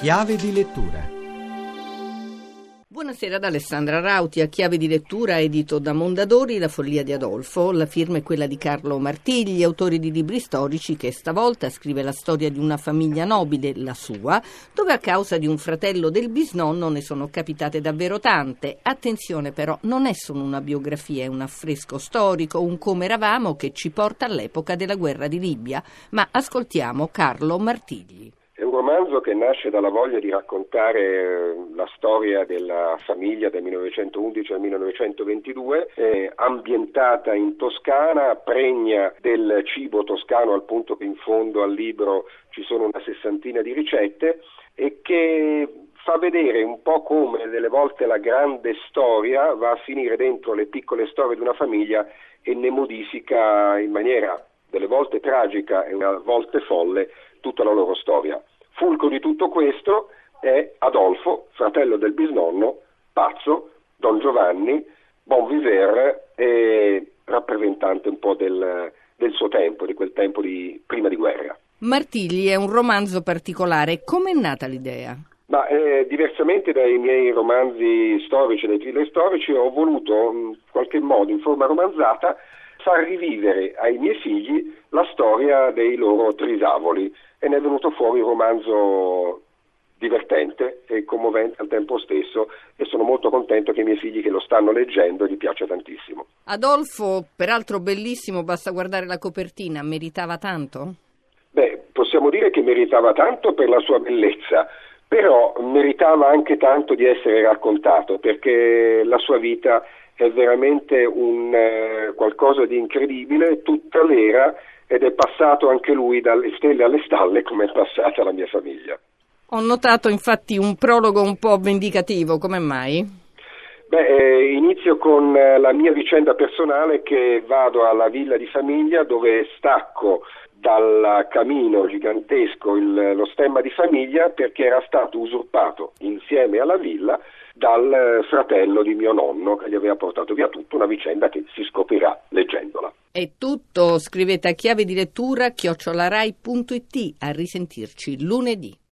Chiave di lettura. Buonasera ad Alessandra Rauti, a chiave di lettura edito da Mondadori La follia di Adolfo. La firma è quella di Carlo Martigli, autore di libri storici che stavolta scrive la storia di una famiglia nobile, la sua, dove a causa di un fratello del bisnonno ne sono capitate davvero tante. Attenzione però, non è solo una biografia, è un affresco storico, un come eravamo che ci porta all'epoca della guerra di Libia. Ma ascoltiamo Carlo Martigli. Romanzo che nasce dalla voglia di raccontare eh, la storia della famiglia del 1911 al 1922, eh, ambientata in Toscana, pregna del cibo toscano al punto che in fondo al libro ci sono una sessantina di ricette e che fa vedere un po' come delle volte la grande storia va a finire dentro le piccole storie di una famiglia e ne modifica in maniera delle volte tragica e a volte folle tutta la loro storia. Fulcro di tutto questo è Adolfo, fratello del bisnonno, pazzo, Don Giovanni, bon vivere e rappresentante un po' del, del suo tempo, di quel tempo di, prima di guerra. Martigli è un romanzo particolare. Come è nata l'idea? Ma eh, diversamente dai miei romanzi storici, dai thriller storici, ho voluto in qualche modo, in forma romanzata, far rivivere ai miei figli la storia dei loro trisavoli e ne è venuto fuori un romanzo divertente e commovente al tempo stesso e sono molto contento che i miei figli che lo stanno leggendo gli piaccia tantissimo. Adolfo, peraltro bellissimo, basta guardare la copertina, meritava tanto? Beh, possiamo dire che meritava tanto per la sua bellezza, però meritava anche tanto di essere raccontato perché la sua vita è veramente un, eh, qualcosa di incredibile, tutta vera ed è passato anche lui dalle stelle alle stalle come è passata la mia famiglia. Ho notato infatti un prologo un po' vendicativo, come mai? Beh, eh, inizio con eh, la mia vicenda personale che vado alla villa di famiglia dove stacco dal camino gigantesco il, lo stemma di famiglia perché era stato usurpato insieme alla villa dal fratello di mio nonno che gli aveva portato via tutto, una vicenda che si scoprirà leggendola. È tutto, scrivete a chiave di lettura chiocciolarai.it, a risentirci lunedì.